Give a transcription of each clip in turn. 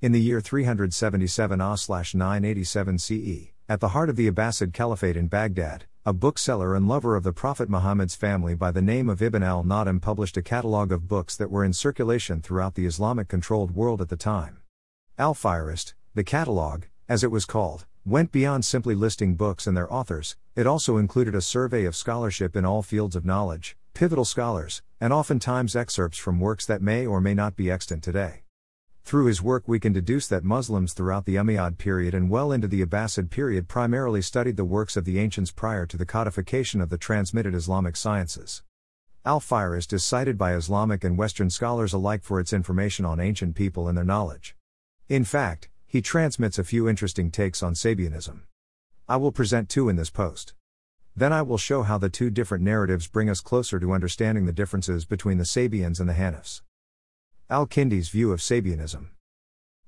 In the year 377 AH 987 CE, at the heart of the Abbasid Caliphate in Baghdad, a bookseller and lover of the Prophet Muhammad's family by the name of Ibn al Nadim published a catalogue of books that were in circulation throughout the Islamic controlled world at the time. Al Fihrist, the catalogue, as it was called, went beyond simply listing books and their authors, it also included a survey of scholarship in all fields of knowledge, pivotal scholars, and oftentimes excerpts from works that may or may not be extant today. Through his work, we can deduce that Muslims throughout the Umayyad period and well into the Abbasid period primarily studied the works of the ancients prior to the codification of the transmitted Islamic sciences. Al Fihrist is cited by Islamic and Western scholars alike for its information on ancient people and their knowledge. In fact, he transmits a few interesting takes on Sabianism. I will present two in this post. Then I will show how the two different narratives bring us closer to understanding the differences between the Sabians and the Hanifs. Al Kindi's view of Sabianism.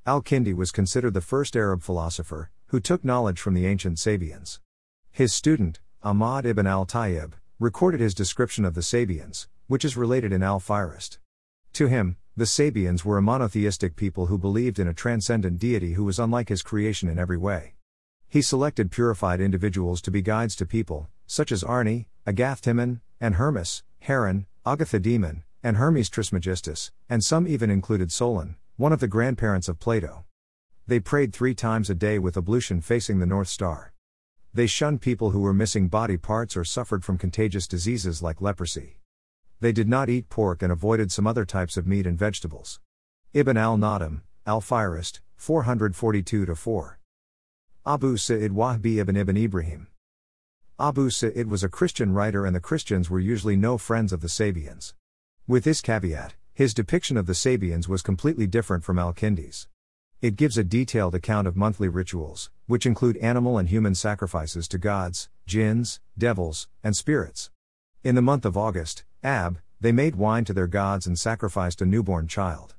Al Kindi was considered the first Arab philosopher who took knowledge from the ancient Sabians. His student, Ahmad ibn al Tayyib, recorded his description of the Sabians, which is related in Al Fihrist. To him, the Sabians were a monotheistic people who believed in a transcendent deity who was unlike his creation in every way. He selected purified individuals to be guides to people, such as Arni, Agathtimon, and Hermes, Heron, Agatha Demon, and Hermes Trismegistus, and some even included Solon, one of the grandparents of Plato. They prayed three times a day with ablution facing the North Star. They shunned people who were missing body parts or suffered from contagious diseases like leprosy. They did not eat pork and avoided some other types of meat and vegetables. Ibn al Nadim, Al Fihrist, 442 4. Abu Sa'id Wahbi ibn Ibn Ibrahim. Abu Sa'id was a Christian writer, and the Christians were usually no friends of the Sabians. With this caveat, his depiction of the Sabians was completely different from Al Kindi's. It gives a detailed account of monthly rituals, which include animal and human sacrifices to gods, jinns, devils, and spirits. In the month of August, Ab, they made wine to their gods and sacrificed a newborn child.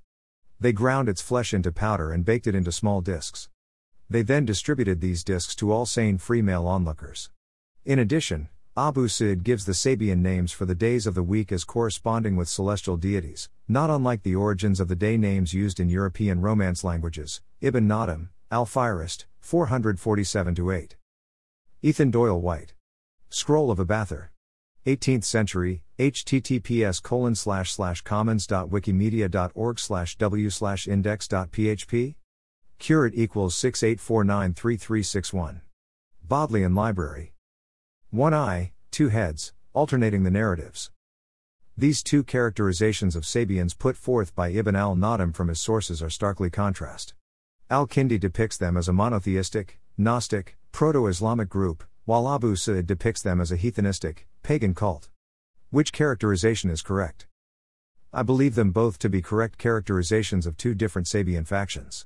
They ground its flesh into powder and baked it into small discs. They then distributed these discs to all sane free male onlookers. In addition, Abu Sa'id gives the Sabian names for the days of the week as corresponding with celestial deities, not unlike the origins of the day names used in European Romance languages. Ibn Nadim, Al Fihrist, 447 8. Ethan Doyle White. Scroll of Abathar. 18th century, https colon slash slash commons.wikimedia.org slash w slash index.php? Curate equals 68493361. Bodleian Library. One eye, two heads, alternating the narratives. These two characterizations of Sabians put forth by Ibn al Nadim from his sources are starkly contrast. Al Kindi depicts them as a monotheistic, Gnostic, proto Islamic group, while Abu Sa'id depicts them as a heathenistic, pagan cult. Which characterization is correct? I believe them both to be correct characterizations of two different Sabian factions.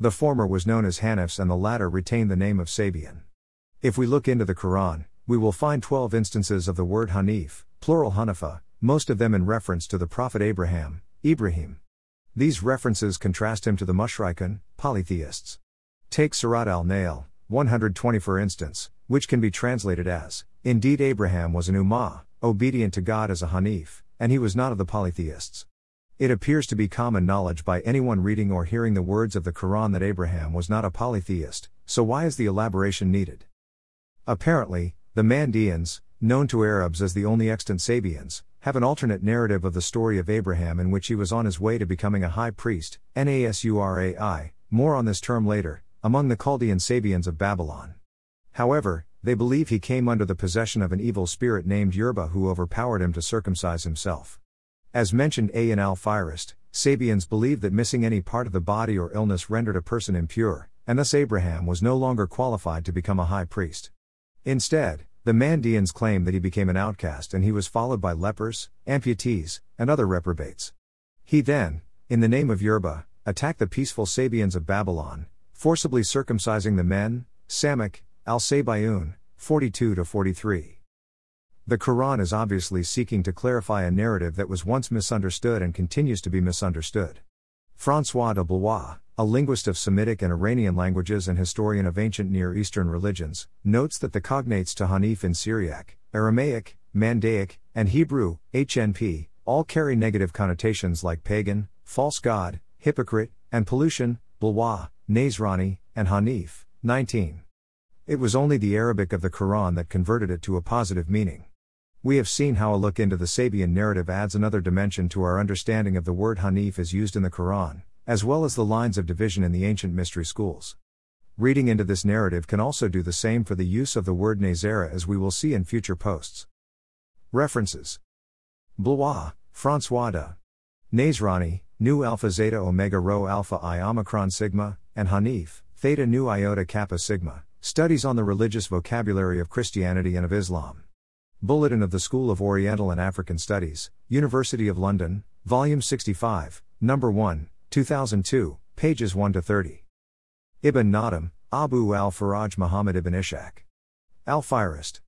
The former was known as Hanifs and the latter retained the name of Sabian. If we look into the Quran, we will find 12 instances of the word Hanif, plural Hanifa, most of them in reference to the prophet Abraham, Ibrahim. These references contrast him to the Mushrikun, polytheists. Take Surat al Nahl, 120 for instance, which can be translated as Indeed, Abraham was an Ummah, obedient to God as a Hanif, and he was not of the polytheists. It appears to be common knowledge by anyone reading or hearing the words of the Quran that Abraham was not a polytheist, so why is the elaboration needed? Apparently, the Mandeans, known to Arabs as the only extant Sabians, have an alternate narrative of the story of Abraham in which he was on his way to becoming a high priest, Nasurai, more on this term later, among the Chaldean Sabians of Babylon. However, they believe he came under the possession of an evil spirit named Yerba who overpowered him to circumcise himself. As mentioned A in Al Fihrist, Sabians believe that missing any part of the body or illness rendered a person impure, and thus Abraham was no longer qualified to become a high priest. Instead, the Mandeans claim that he became an outcast and he was followed by lepers, amputees, and other reprobates. He then, in the name of Yerba, attacked the peaceful Sabians of Babylon, forcibly circumcising the men, Samak, Al Sabayun, 42 43. The Quran is obviously seeking to clarify a narrative that was once misunderstood and continues to be misunderstood. Francois de Blois, a linguist of Semitic and Iranian languages and historian of ancient Near Eastern religions, notes that the cognates to Hanif in Syriac, Aramaic, Mandaic, and Hebrew, HNP, all carry negative connotations like pagan, false god, hypocrite, and pollution, Blois, Nazrani, and Hanif, 19. It was only the Arabic of the Quran that converted it to a positive meaning. We have seen how a look into the Sabian narrative adds another dimension to our understanding of the word Hanif as used in the Quran, as well as the lines of division in the ancient mystery schools. Reading into this narrative can also do the same for the use of the word Nazara as we will see in future posts. References Blois, Francois de Nazrani, Nu Alpha Zeta Omega Rho Alpha I Omicron Sigma, and Hanif, Theta Nu Iota Kappa Sigma, Studies on the Religious Vocabulary of Christianity and of Islam. Bulletin of the School of Oriental and African Studies, University of London, Volume 65, Number 1, 2002, pages 1 to 30. Ibn Nadim, Abu al Faraj Muhammad ibn Ishaq. Al Fihrist.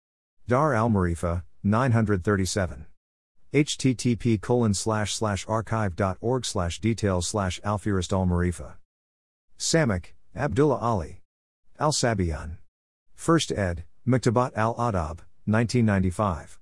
Dar al Marifa, 937. http colon slash slash archive.org slash details slash alfirist al Marifa. Samak, Abdullah Ali. Al Sabian. First ed., Maktabat al Adab, 1995.